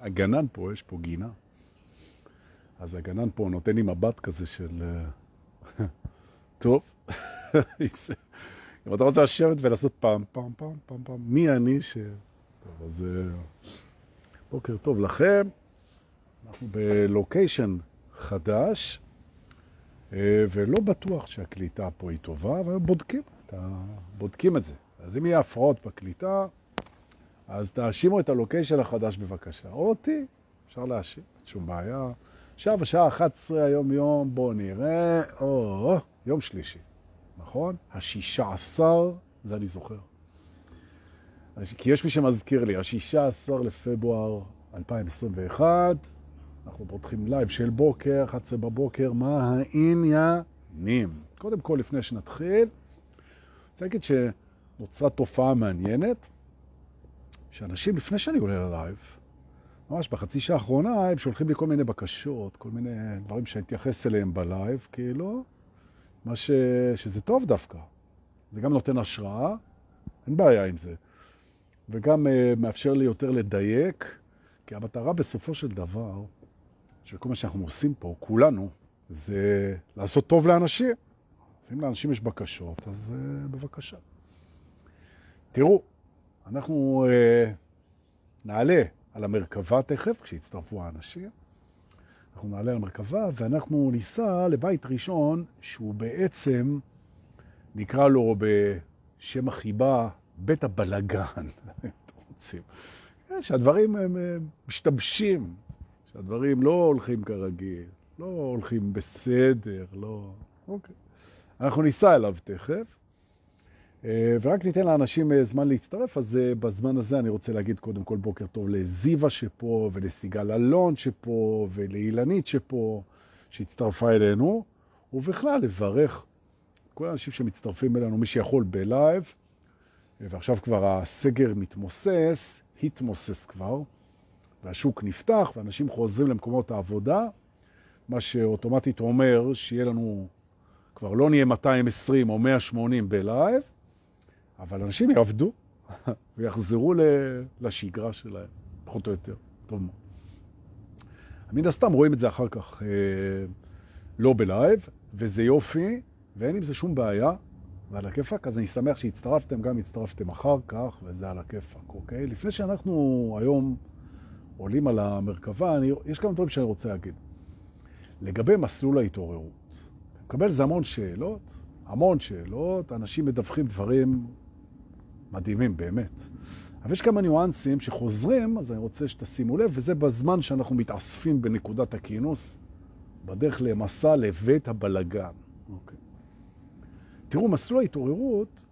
הגנן פה, יש פה גינה. אז הגנן פה נותן לי מבט כזה של... טוב, אם אתה רוצה לשבת ולעשות פעם, פעם, פעם, פעם, פעם, מי אני ש... טוב, אז בוקר טוב לכם. אנחנו בלוקיישן חדש, ולא בטוח שהקליטה פה היא טובה, אבל בודקים, בודקים את זה. אז אם יהיה הפרעות בקליטה, אז תאשימו את ה location החדש בבקשה. או אותי, אפשר להאשים, שום בעיה. עכשיו השעה 11 היום יום, בואו נראה, או, יום שלישי, נכון? השישה עשר, זה אני זוכר. כי יש מי שמזכיר לי, השישה עשר לפברואר 2021, אנחנו פותחים live של בוקר, 11 בבוקר, מה העניינים? קודם כל, לפני שנתחיל, רוצה להגיד שנוצרה תופעה מעניינת, שאנשים, לפני שאני עולה ל live, ממש בחצי שעה האחרונה, הם שולחים לי כל מיני בקשות, כל מיני דברים שאני אתייחס אליהם ב live, כאילו, מה ש... שזה טוב דווקא. זה גם נותן השראה, אין בעיה עם זה. וגם אה, מאפשר לי יותר לדייק, כי המטרה בסופו של דבר, שכל מה שאנחנו עושים פה, כולנו, זה לעשות טוב לאנשים. אם לאנשים יש בקשות, אז uh, בבקשה. תראו, אנחנו uh, נעלה על המרכבה תכף, כשיצטרפו האנשים. אנחנו נעלה על המרכבה ואנחנו ניסע לבית ראשון, שהוא בעצם, נקרא לו בשם החיבה, בית הבלגן, רוצים. שהדברים הם משתבשים, שהדברים לא הולכים כרגיל, לא הולכים בסדר, לא... אוקיי. אנחנו ניסע אליו תכף. ורק ניתן לאנשים זמן להצטרף, אז בזמן הזה אני רוצה להגיד קודם כל בוקר טוב לזיווה שפה, ולסיגל אלון שפה, ולאילנית שפה, שהצטרפה אלינו, ובכלל לברך כל האנשים שמצטרפים אלינו, מי שיכול בלייב, ועכשיו כבר הסגר מתמוסס, התמוסס כבר, והשוק נפתח, ואנשים חוזרים למקומות העבודה, מה שאוטומטית אומר שיהיה לנו, כבר לא נהיה 220 או 180 ב live, אבל אנשים יעבדו ויחזרו לשגרה שלהם, פחות או יותר. טוב מאוד. מן הסתם רואים את זה אחר כך אה, לא ב live, וזה יופי, ואין עם זה שום בעיה, ועל הכיפק, אז אני שמח שהצטרפתם, גם הצטרפתם אחר כך, וזה על הכיפק, אוקיי? לפני שאנחנו היום עולים על המרכבה, אני, יש כמה דברים שאני רוצה להגיד. לגבי מסלול ההתעוררות, מקבל זה המון שאלות, המון שאלות, אנשים מדווחים דברים מדהימים, באמת. אבל יש כמה ניואנסים שחוזרים, אז אני רוצה שתשימו לב, וזה בזמן שאנחנו מתאספים בנקודת הכינוס, בדרך למסע לבית הבלגן. אוקיי. תראו, מסלול ההתעוררות,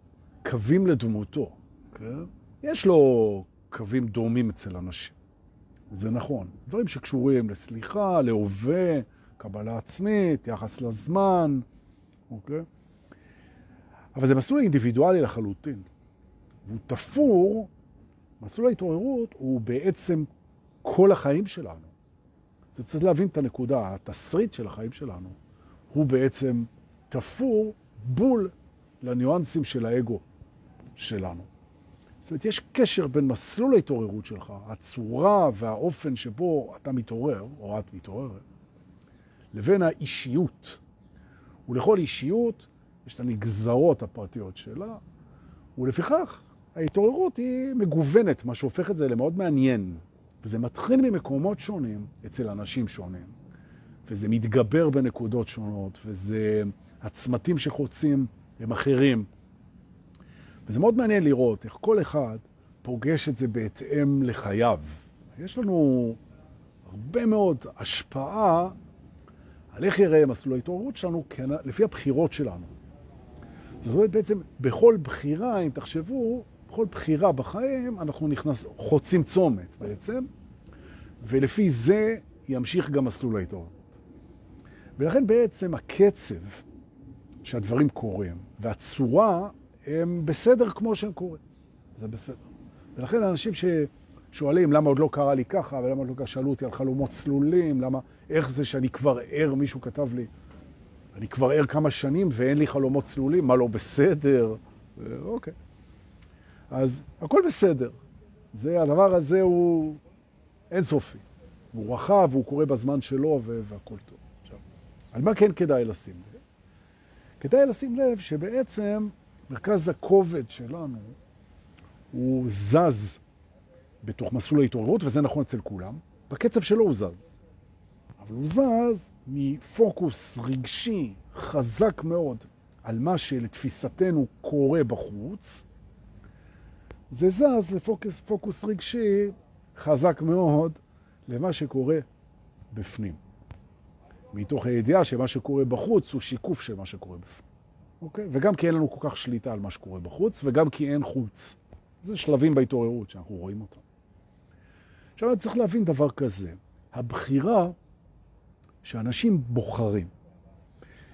קווים לדמותו. כן? יש לו קווים דומים אצל אנשים. זה נכון. דברים שקשורים לסליחה, להווה, קבלה עצמית, יחס לזמן, אוקיי? אבל זה מסלול אינדיבידואלי לחלוטין. והוא תפור, מסלול ההתעוררות הוא בעצם כל החיים שלנו. זה צריך להבין את הנקודה, התסריט של החיים שלנו הוא בעצם תפור בול לניואנסים של האגו שלנו. זאת אומרת, יש קשר בין מסלול ההתעוררות שלך, הצורה והאופן שבו אתה מתעורר, או את מתעוררת, לבין האישיות. ולכל אישיות יש את הנגזרות הפרטיות שלה, ולפיכך ההתעוררות היא מגוונת, מה שהופך את זה למאוד מעניין. וזה מתחיל ממקומות שונים אצל אנשים שונים, וזה מתגבר בנקודות שונות, וזה הצמתים שחוצים הם אחרים. וזה מאוד מעניין לראות איך כל אחד פוגש את זה בהתאם לחייו. יש לנו הרבה מאוד השפעה על איך יראה מסלול ההתעוררות שלנו לפי הבחירות שלנו. זאת אומרת, בעצם בכל בחירה, אם תחשבו, בכל בחירה בחיים אנחנו נכנס, חוצים צומת בעצם, ולפי זה ימשיך גם מסלול ההתעוררות. ולכן בעצם הקצב שהדברים קורים, והצורה הם בסדר כמו שהם קורים. זה בסדר. ולכן אנשים ששואלים למה עוד לא קרה לי ככה, ולמה עוד לא שאלו אותי על חלומות צלולים, למה, איך זה שאני כבר ער, מישהו כתב לי, אני כבר ער כמה שנים ואין לי חלומות צלולים, מה לא בסדר? אוקיי. אז הכל בסדר. זה, הדבר הזה הוא אינסופי. הוא רחב, הוא קורה בזמן שלו והכל טוב. עכשיו, על מה כן כדאי לשים לב? כדאי לשים לב שבעצם מרכז הכובד שלנו הוא זז בתוך מסלול ההתעוררות, וזה נכון אצל כולם. בקצב שלו הוא זז. אבל הוא זז מפוקוס רגשי חזק מאוד על מה שלתפיסתנו קורה בחוץ, זה זז לפוקוס פוקוס רגשי חזק מאוד למה שקורה בפנים. מתוך הידיעה שמה שקורה בחוץ הוא שיקוף של מה שקורה בפנים. אוקיי? וגם כי אין לנו כל כך שליטה על מה שקורה בחוץ, וגם כי אין חוץ. זה שלבים בהתעוררות שאנחנו רואים אותם. עכשיו אני צריך להבין דבר כזה. הבחירה שאנשים בוחרים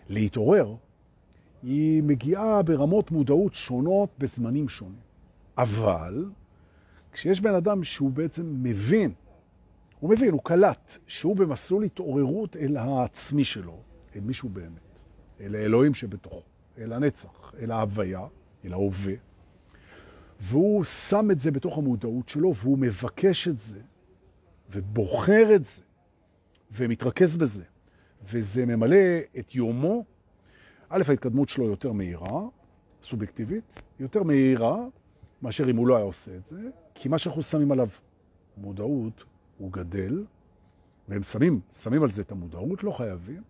להתעורר, היא מגיעה ברמות מודעות שונות בזמנים שונים. אבל כשיש בן אדם שהוא בעצם מבין, הוא מבין, הוא קלט, שהוא במסלול התעוררות אל העצמי שלו, אל מישהו באמת, אל האלוהים שבתוכו, אל הנצח, אל ההוויה, אל ההווה, והוא שם את זה בתוך המודעות שלו, והוא מבקש את זה, ובוחר את זה, ומתרכז בזה, וזה ממלא את יומו, א', ההתקדמות שלו יותר מהירה, סובייקטיבית, יותר מהירה מאשר אם הוא לא היה עושה את זה, כי מה שאנחנו שמים עליו מודעות, הוא גדל, והם שמים, שמים על זה את המודעות, לא חייבים,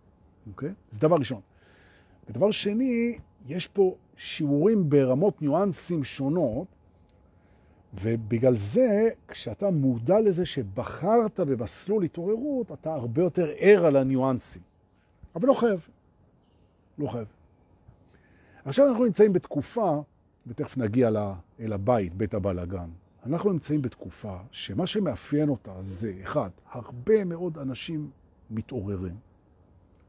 אוקיי? זה דבר ראשון. ודבר שני, יש פה שיעורים ברמות ניואנסים שונות, ובגלל זה, כשאתה מודע לזה שבחרת במסלול התעוררות, אתה הרבה יותר ער על הניואנסים. אבל לא חייב. לא חייב. עכשיו אנחנו נמצאים בתקופה, ותכף נגיע אל הבית, בית הבלגן. אנחנו נמצאים בתקופה שמה שמאפיין אותה זה, אחד, הרבה מאוד אנשים מתעוררים.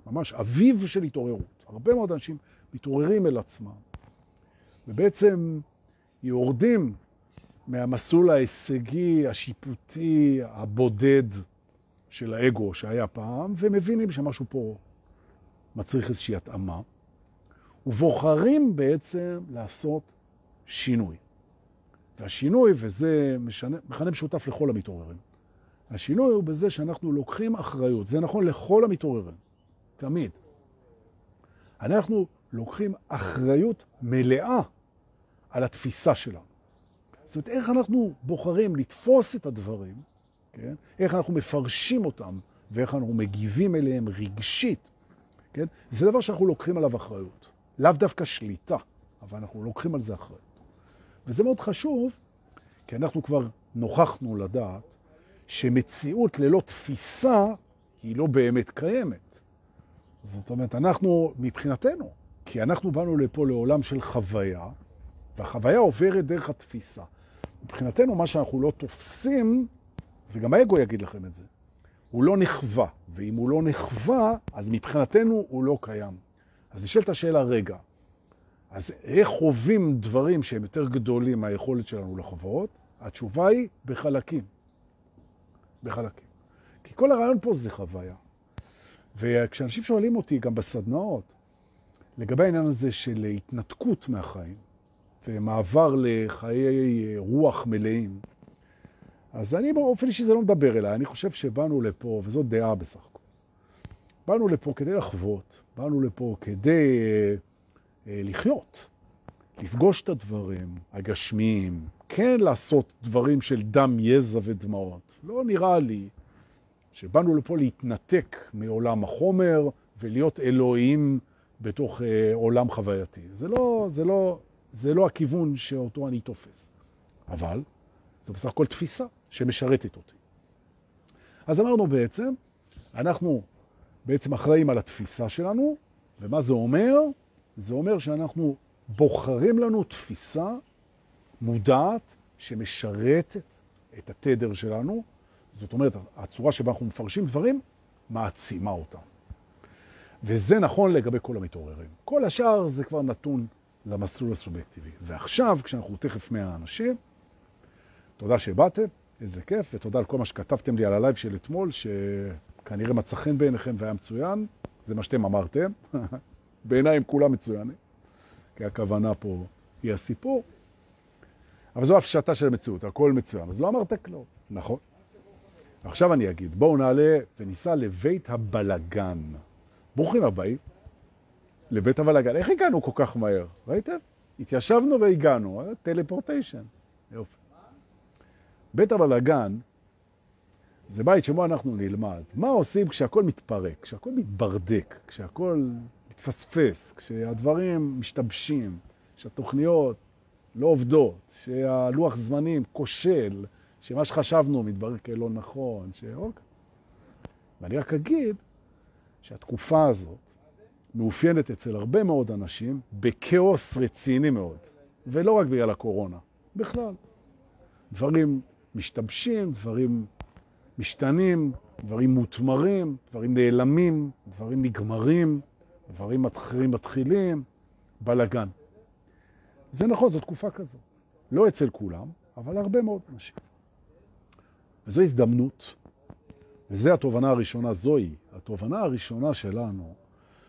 ממש אביב של התעוררות. הרבה מאוד אנשים מתעוררים אל עצמם, ובעצם יורדים מהמסלול ההישגי, השיפוטי, הבודד של האגו שהיה פעם, ומבינים שמשהו פה מצריך איזושהי התאמה, ובוחרים בעצם לעשות שינוי. והשינוי, וזה משנה, מכנה משותף לכל המתעוררים, השינוי הוא בזה שאנחנו לוקחים אחריות. זה נכון לכל המתעוררים, תמיד. אנחנו לוקחים אחריות מלאה על התפיסה שלנו. זאת אומרת, איך אנחנו בוחרים לתפוס את הדברים, כן? איך אנחנו מפרשים אותם ואיך אנחנו מגיבים אליהם רגשית, כן? זה דבר שאנחנו לוקחים עליו אחריות. לאו דווקא שליטה, אבל אנחנו לוקחים על זה אחריות. וזה מאוד חשוב, כי אנחנו כבר נוכחנו לדעת שמציאות ללא תפיסה היא לא באמת קיימת. זאת אומרת, אנחנו, מבחינתנו, כי אנחנו באנו לפה לעולם של חוויה, והחוויה עוברת דרך התפיסה. מבחינתנו, מה שאנחנו לא תופסים, זה גם האגו יגיד לכם את זה, הוא לא נחווה, ואם הוא לא נחווה, אז מבחינתנו הוא לא קיים. אז נשאלת השאלה, רגע, אז איך חווים דברים שהם יותר גדולים מהיכולת שלנו לחוות? התשובה היא בחלקים. בחלקים. כי כל הרעיון פה זה חוויה. וכשאנשים שואלים אותי, גם בסדנאות, לגבי העניין הזה של התנתקות מהחיים, ומעבר לחיי רוח מלאים, אז אני באופן אישי זה לא מדבר אליי, אני חושב שבאנו לפה, וזאת דעה בסך הכל, באנו לפה כדי לחוות, באנו לפה כדי אה, אה, לחיות, לפגוש את הדברים הגשמיים, כן לעשות דברים של דם, יזע ודמעות. לא נראה לי שבאנו לפה להתנתק מעולם החומר ולהיות אלוהים בתוך אה, עולם חווייתי. זה לא, זה, לא, זה לא הכיוון שאותו אני תופס. אבל זו בסך הכל תפיסה שמשרתת אותי. אז אמרנו בעצם, אנחנו בעצם אחראים על התפיסה שלנו, ומה זה אומר? זה אומר שאנחנו בוחרים לנו תפיסה מודעת שמשרתת את התדר שלנו. זאת אומרת, הצורה שבה אנחנו מפרשים דברים מעצימה אותם. וזה נכון לגבי כל המתעוררים. כל השאר זה כבר נתון למסלול הסובייקטיבי. ועכשיו, כשאנחנו תכף 100 אנשים, תודה שבאתם, איזה כיף, ותודה על כל מה שכתבתם לי על הלייב של אתמול, שכנראה מצא חן בעיניכם והיה מצוין, זה מה שאתם אמרתם. בעיניי הם כולם מצוינים, כי הכוונה פה היא הסיפור. אבל זו הפשטה של המציאות, הכל מצוין. אז לא אמרת כלום, נכון. עכשיו אני אגיד, בואו נעלה וניסע לבית הבלגן. ברוכים הבאים לבית הבלגן. איך הגענו כל כך מהר? ראיתם? התיישבנו והגענו, טלפורטיישן. יופי. בית הבלגן זה בית שבו אנחנו נלמד מה עושים כשהכול מתפרק, כשהכול מתברדק, כשהכול מתפספס, כשהדברים משתבשים, כשהתוכניות לא עובדות, שהלוח זמנים כושל, שמה שחשבנו מתברר כלא נכון, ש... אוקיי. ואני רק אגיד שהתקופה הזאת מאופיינת אצל הרבה מאוד אנשים בכאוס רציני מאוד, ולא רק בגלל הקורונה, בכלל. דברים משתבשים, דברים משתנים, דברים מותמרים, דברים נעלמים, דברים נגמרים, דברים אחרים מתחילים, בלגן. זה נכון, זו תקופה כזאת. לא אצל כולם, אבל הרבה מאוד אנשים. וזו הזדמנות, וזו התובנה הראשונה, זוהי התובנה הראשונה שלנו,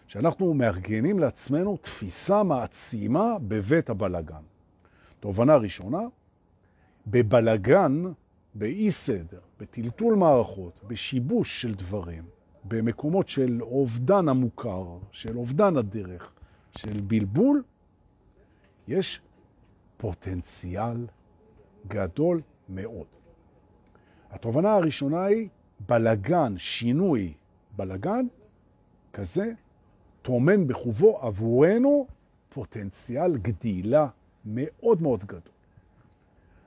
שאנחנו מארגנים לעצמנו תפיסה מעצימה בבית הבלגן. תובנה ראשונה, בבלגן, באי סדר, בטלטול מערכות, בשיבוש של דברים, במקומות של אובדן המוכר, של אובדן הדרך, של בלבול, יש פוטנציאל גדול מאוד. התובנה הראשונה היא בלגן, שינוי בלגן, כזה תומן בחובו עבורנו פוטנציאל גדילה מאוד מאוד גדול.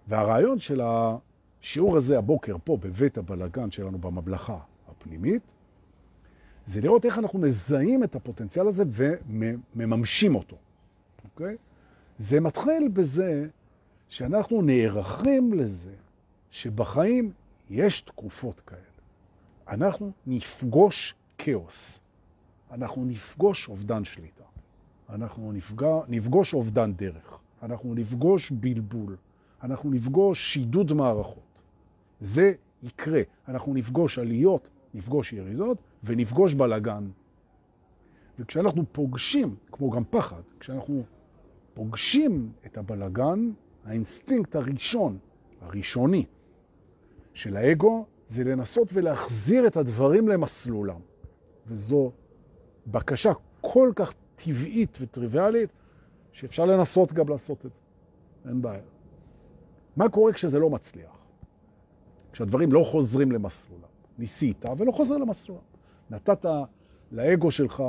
והרעיון של השיעור הזה הבוקר פה בבית הבלגן שלנו בממלכה הפנימית, זה לראות איך אנחנו מזהים את הפוטנציאל הזה ומממשים אותו. אוקיי? זה מתחיל בזה שאנחנו נערכים לזה שבחיים יש תקופות כאלה. אנחנו נפגוש כאוס, אנחנו נפגוש אובדן שליטה, אנחנו נפגע, נפגוש אובדן דרך, אנחנו נפגוש בלבול, אנחנו נפגוש שידוד מערכות. זה יקרה. אנחנו נפגוש עליות, נפגוש ירידות ונפגוש בלגן. וכשאנחנו פוגשים, כמו גם פחד, כשאנחנו פוגשים את הבלגן, האינסטינקט הראשון, הראשוני, של האגו, זה לנסות ולהחזיר את הדברים למסלולם. וזו בקשה כל כך טבעית וטריוויאלית, שאפשר לנסות גם לעשות את זה. אין בעיה. מה קורה כשזה לא מצליח? כשהדברים לא חוזרים למסלולם. ניסית ולא חוזר למסלולם. נתת לאגו שלך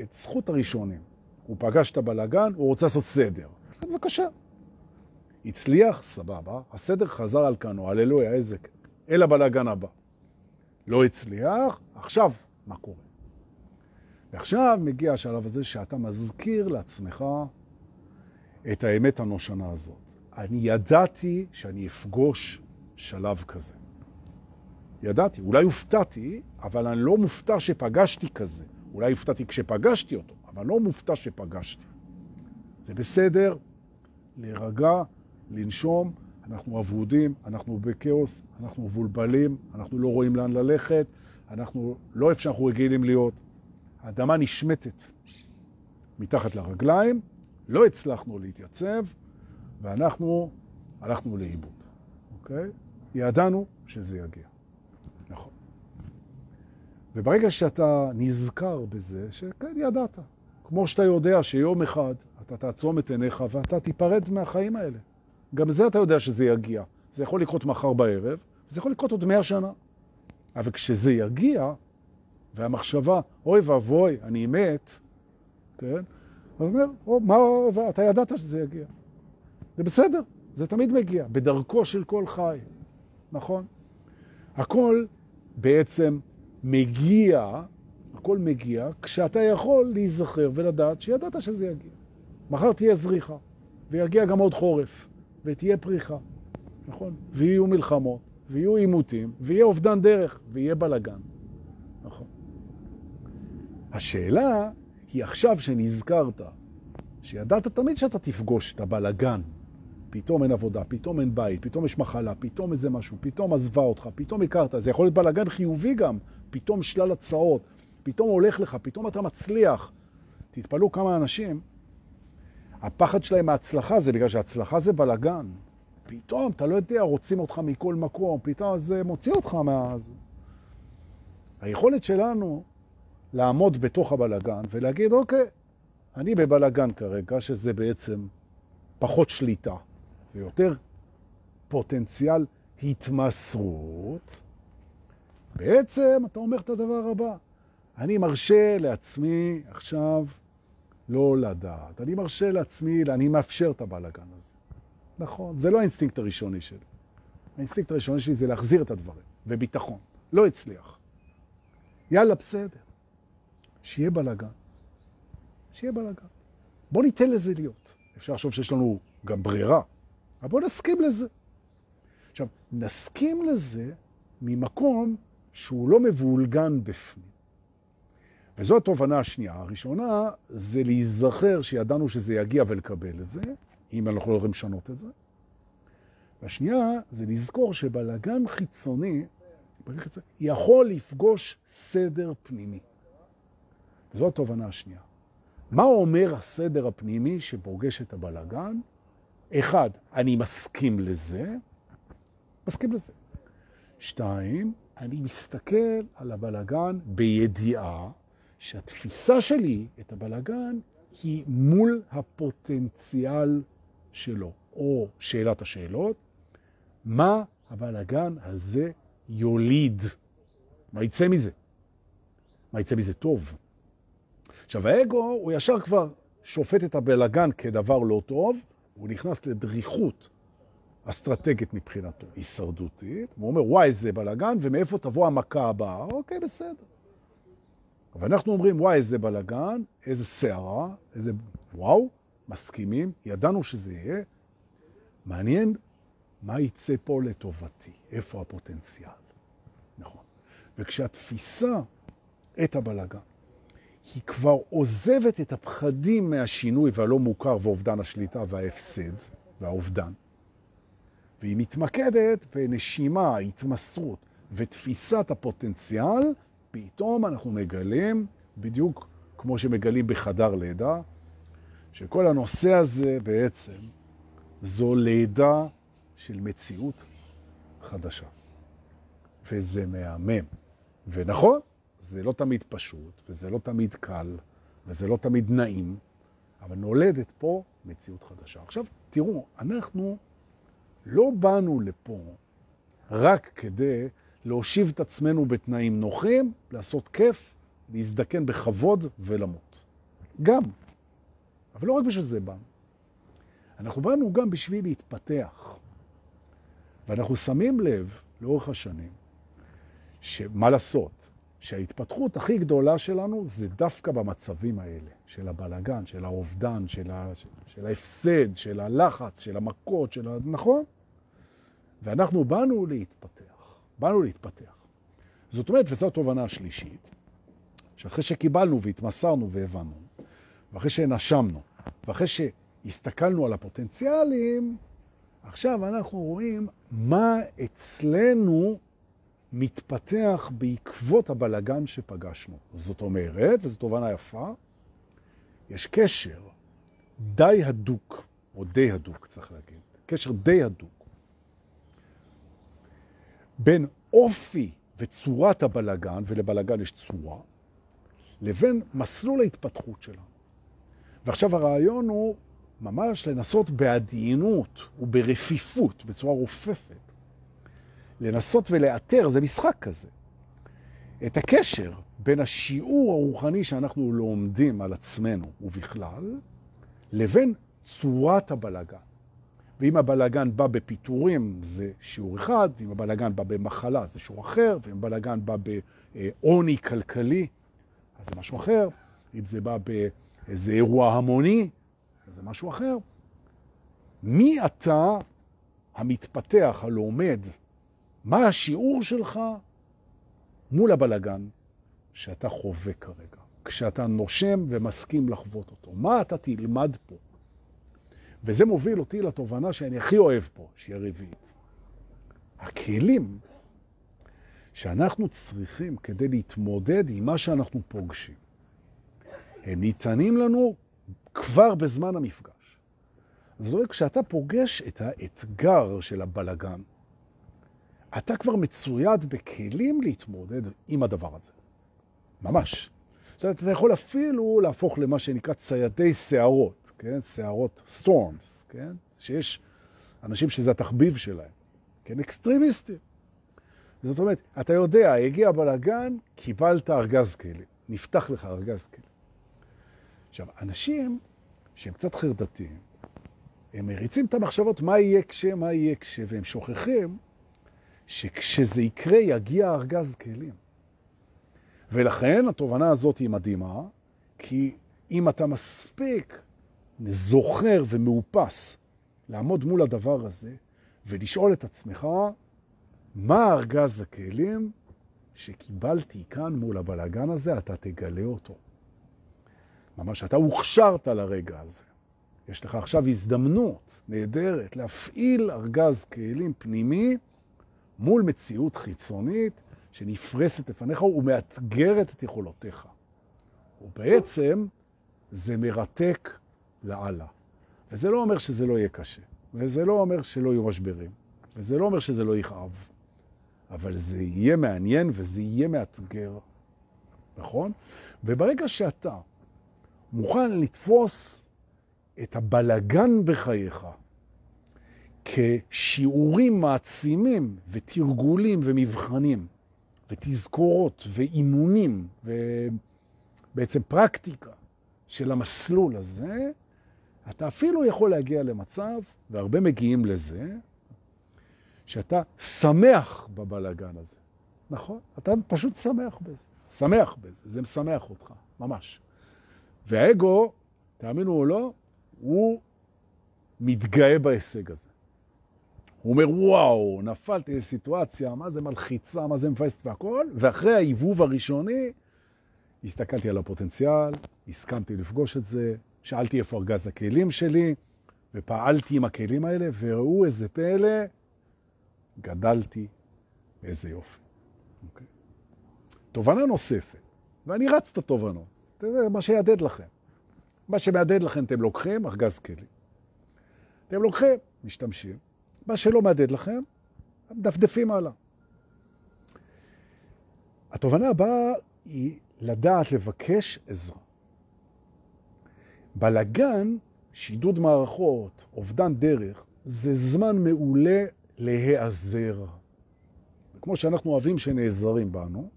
את זכות הראשונים. הוא פגש את הבלגן, הוא רוצה לעשות סדר. בבקשה. הצליח, סבבה, הסדר חזר על כנו, הללויה, איזה... אל הבלגן הבא. לא הצליח, עכשיו מה קורה? ועכשיו מגיע השלב הזה שאתה מזכיר לעצמך את האמת הנושנה הזאת. אני ידעתי שאני אפגוש שלב כזה. ידעתי, אולי הופתעתי, אבל אני לא מופתע שפגשתי כזה. אולי הופתעתי כשפגשתי אותו, אבל לא מופתע שפגשתי. זה בסדר להירגע, לנשום, אנחנו אבודים, אנחנו בכאוס, אנחנו מבולבלים, אנחנו לא רואים לאן ללכת, אנחנו לא איפה שאנחנו רגילים להיות. האדמה נשמטת מתחת לרגליים, לא הצלחנו להתייצב, ואנחנו הלכנו לאיבוד, אוקיי? ידענו שזה יגיע. נכון. וברגע שאתה נזכר בזה, שכן, ידעת. כמו שאתה יודע שיום אחד אתה תעצום את עיניך ואתה תיפרד מהחיים האלה. גם זה אתה יודע שזה יגיע. זה יכול לקרות מחר בערב, זה יכול לקרות עוד מאה שנה. אבל כשזה יגיע, והמחשבה, אוי ואבוי, אני מת, כן? הוא אומר, או, מה, אתה ידעת שזה יגיע. זה בסדר, זה תמיד מגיע, בדרכו של כל חי, נכון? הכל בעצם מגיע, הכל מגיע, כשאתה יכול להיזכר ולדעת שידעת שזה יגיע. מחר תהיה זריחה, ויגיע גם עוד חורף, ותהיה פריחה, נכון? ויהיו מלחמות, ויהיו עימותים, ויהיה אובדן דרך, ויהיה בלגן? השאלה היא עכשיו שנזכרת, שידעת תמיד שאתה תפגוש את הבלגן, פתאום אין עבודה, פתאום אין בית, פתאום יש מחלה, פתאום איזה משהו, פתאום עזבה אותך, פתאום הכרת, זה יכול להיות בלגן חיובי גם, פתאום שלל הצעות, פתאום הולך לך, פתאום אתה מצליח. תתפלאו כמה אנשים, הפחד שלהם מההצלחה זה בגלל שההצלחה זה בלגן. פתאום, אתה לא יודע, רוצים אותך מכל מקום, פתאום זה מוציא אותך מה... היכולת שלנו לעמוד בתוך הבלגן ולהגיד, אוקיי, אני בבלגן כרגע, שזה בעצם פחות שליטה ויותר פוטנציאל התמסרות, בעצם אתה אומר את הדבר הבא, אני מרשה לעצמי עכשיו לא לדעת. אני מרשה לעצמי, אני מאפשר את הבלגן הזה. נכון, זה לא האינסטינקט הראשוני שלי. האינסטינקט הראשוני שלי זה להחזיר את הדברים, וביטחון. לא הצליח. יאללה, בסדר. שיהיה בלגן. שיהיה בלגן. בוא ניתן לזה להיות. אפשר לחשוב שיש לנו גם ברירה, אבל בוא נסכים לזה. עכשיו, נסכים לזה ממקום שהוא לא מבולגן בפנים. וזו התובנה השנייה. הראשונה זה להיזכר שידענו שזה יגיע ולקבל את זה, אם אנחנו לא יכולים לשנות את זה. והשנייה זה לזכור שבלגן חיצוני יכול לפגוש סדר פנימי. וזו התובנה השנייה. מה אומר הסדר הפנימי שפוגש את הבלגן? אחד, אני מסכים לזה, מסכים לזה. שתיים, אני מסתכל על הבלגן בידיעה שהתפיסה שלי את הבלגן היא מול הפוטנציאל שלו, או שאלת השאלות, מה הבלגן הזה יוליד? מה יצא מזה? מה יצא מזה טוב? עכשיו, האגו הוא ישר כבר שופט את הבלגן כדבר לא טוב, הוא נכנס לדריכות אסטרטגית מבחינתו, הישרדותית, הוא אומר, וואי, זה בלגן, ומאיפה תבוא המכה הבאה? אוקיי, בסדר. אבל אנחנו אומרים, וואי, איזה בלגן, איזה שערה, איזה... וואו, מסכימים, ידענו שזה יהיה. מעניין מה יצא פה לטובתי, איפה הפוטנציאל. נכון. וכשהתפיסה את הבלגן, היא כבר עוזבת את הפחדים מהשינוי והלא מוכר ואובדן השליטה וההפסד והאובדן, והיא מתמקדת בנשימה, התמסרות ותפיסת הפוטנציאל, פתאום אנחנו מגלים, בדיוק כמו שמגלים בחדר לידה, שכל הנושא הזה בעצם זו לידה של מציאות חדשה. וזה מהמם. ונכון, זה לא תמיד פשוט, וזה לא תמיד קל, וזה לא תמיד נעים, אבל נולדת פה מציאות חדשה. עכשיו, תראו, אנחנו לא באנו לפה רק כדי להושיב את עצמנו בתנאים נוחים, לעשות כיף, להזדקן בכבוד ולמות. גם. אבל לא רק בשביל זה באנו. אנחנו באנו גם בשביל להתפתח. ואנחנו שמים לב לאורך השנים, שמה לעשות, שההתפתחות הכי גדולה שלנו זה דווקא במצבים האלה, של הבלגן, של האובדן, של, ה... של ההפסד, של הלחץ, של המכות, של ה... נכון? ואנחנו באנו להתפתח, באנו להתפתח. זאת אומרת, וזו התובנה השלישית, שאחרי שקיבלנו והתמסרנו והבנו, ואחרי שנשמנו, ואחרי שהסתכלנו על הפוטנציאלים, עכשיו אנחנו רואים מה אצלנו מתפתח בעקבות הבלגן שפגשנו. זאת אומרת, וזו תובנה יפה, יש קשר די הדוק, או די הדוק צריך להגיד, קשר די הדוק, בין אופי וצורת הבלגן, ולבלגן יש צורה, לבין מסלול ההתפתחות שלנו. ועכשיו הרעיון הוא ממש לנסות בעדיינות וברפיפות, בצורה רופפת, לנסות ולאתר, זה משחק כזה, את הקשר בין השיעור הרוחני שאנחנו לומדים על עצמנו ובכלל, לבין צורת הבלגן. ואם הבלגן בא בפיתורים זה שיעור אחד, ואם הבלגן בא במחלה זה שיעור אחר, ואם הבלגן בא בעוני כלכלי, אז זה משהו אחר. אם זה בא באיזה אירוע המוני, זה משהו אחר. מי אתה המתפתח, הלומד, מה השיעור שלך מול הבלגן שאתה חווה כרגע, כשאתה נושם ומסכים לחוות אותו? מה אתה תלמד פה? וזה מוביל אותי לתובנה שאני הכי אוהב פה, שהיא הרביעית. הכלים שאנחנו צריכים כדי להתמודד עם מה שאנחנו פוגשים, הם ניתנים לנו כבר בזמן המפגש. זאת אומרת, כשאתה פוגש את האתגר של הבלגן, אתה כבר מצויד בכלים להתמודד עם הדבר הזה. ממש. זאת אומרת, אתה יכול אפילו להפוך למה שנקרא ציידי סערות, כן? סערות storms, כן? שיש אנשים שזה התחביב שלהם, כן? אקסטרימיסטים. זאת אומרת, אתה יודע, הגיע בלגן, קיבלת ארגז כלים, נפתח לך ארגז כלים. עכשיו, אנשים שהם קצת חרדתיים, הם מריצים את המחשבות מה יהיה כשה, מה יהיה כשה, והם שוכחים שכשזה יקרה יגיע ארגז כלים. ולכן התובנה הזאת היא מדהימה, כי אם אתה מספיק זוכר ומאופס לעמוד מול הדבר הזה ולשאול את עצמך, מה ארגז הכלים שקיבלתי כאן מול הבלגן הזה, אתה תגלה אותו. ממש, אתה הוכשרת לרגע הזה. יש לך עכשיו הזדמנות נהדרת להפעיל ארגז כלים פנימי מול מציאות חיצונית שנפרסת לפניך ומאתגרת את יכולותיך. ובעצם זה מרתק לאללה. וזה לא אומר שזה לא יהיה קשה, וזה לא אומר שלא יהיו משברים, וזה לא אומר שזה לא יכאב, אבל זה יהיה מעניין וזה יהיה מאתגר, נכון? וברגע שאתה מוכן לתפוס את הבלגן בחייך כשיעורים מעצימים ותרגולים ומבחנים ותזכורות ואימונים ובעצם פרקטיקה של המסלול הזה, אתה אפילו יכול להגיע למצב, והרבה מגיעים לזה, שאתה שמח בבלגן הזה. נכון? אתה פשוט שמח בזה. שמח בזה, זה משמח אותך, ממש. והאגו, תאמינו או לא, הוא מתגאה בהישג הזה. הוא אומר, וואו, נפלתי לסיטואציה, מה זה מלחיצה, מה זה מפייסת והכל, ואחרי העיבוב הראשוני, הסתכלתי על הפוטנציאל, הסכמתי לפגוש את זה, שאלתי איפה ארגז הכלים שלי, ופעלתי עם הכלים האלה, וראו איזה פלא, גדלתי, איזה יופי. Okay. אוקיי? תובנה נוספת, ואני רץ את התובנות, תראה מה שיעדד לכם. מה שמעדד לכם אתם לוקחים, ארגז כלים. אתם לוקחים, משתמשים. מה שלא מעדד לכם, דפדפים הלאה. התובנה הבאה היא לדעת לבקש עזרה. בלגן, שידוד מערכות, אובדן דרך, זה זמן מעולה להיעזר. כמו שאנחנו אוהבים שנעזרים בנו,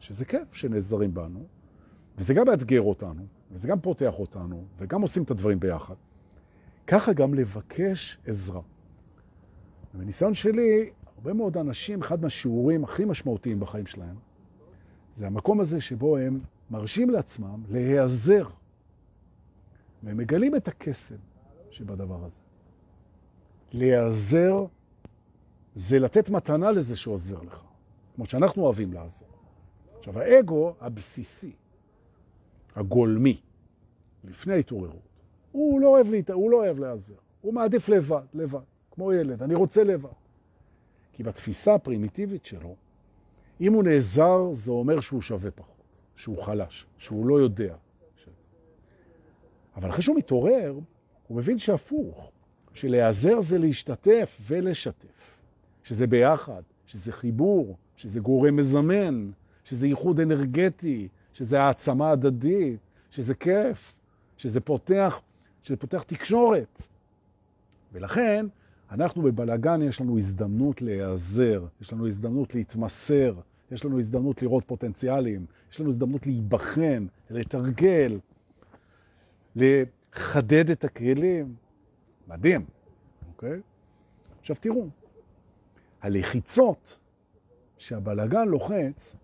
שזה כיף שנעזרים בנו, וזה גם מאתגר אותנו, וזה גם פותח אותנו, וגם עושים את הדברים ביחד. ככה גם לבקש עזרה. ובניסיון שלי, הרבה מאוד אנשים, אחד מהשיעורים הכי משמעותיים בחיים שלהם, זה המקום הזה שבו הם מרשים לעצמם להיעזר, והם מגלים את הקסם שבדבר הזה. להיעזר זה לתת מתנה לזה שעוזר לך, כמו שאנחנו אוהבים לעזור. עכשיו, האגו הבסיסי, הגולמי, לפני ההתעוררות, הוא לא אוהב, להת... הוא לא אוהב להיעזר, הוא מעדיף לבד, לבד. כמו ילד, אני רוצה לבד. כי בתפיסה הפרימיטיבית שלו, אם הוא נעזר, זה אומר שהוא שווה פחות, שהוא חלש, שהוא לא יודע. אבל אחרי שהוא מתעורר, הוא מבין שהפוך, שלהיעזר זה להשתתף ולשתף, שזה ביחד, שזה חיבור, שזה גורם מזמן, שזה ייחוד אנרגטי, שזה העצמה הדדית, שזה כיף, שזה פותח, שזה פותח תקשורת. ולכן, אנחנו בבלגן יש לנו הזדמנות להיעזר, יש לנו הזדמנות להתמסר, יש לנו הזדמנות לראות פוטנציאלים, יש לנו הזדמנות להיבחן, לתרגל, לחדד את הכלים. מדהים, אוקיי? עכשיו תראו, הלחיצות שהבלגן לוחץ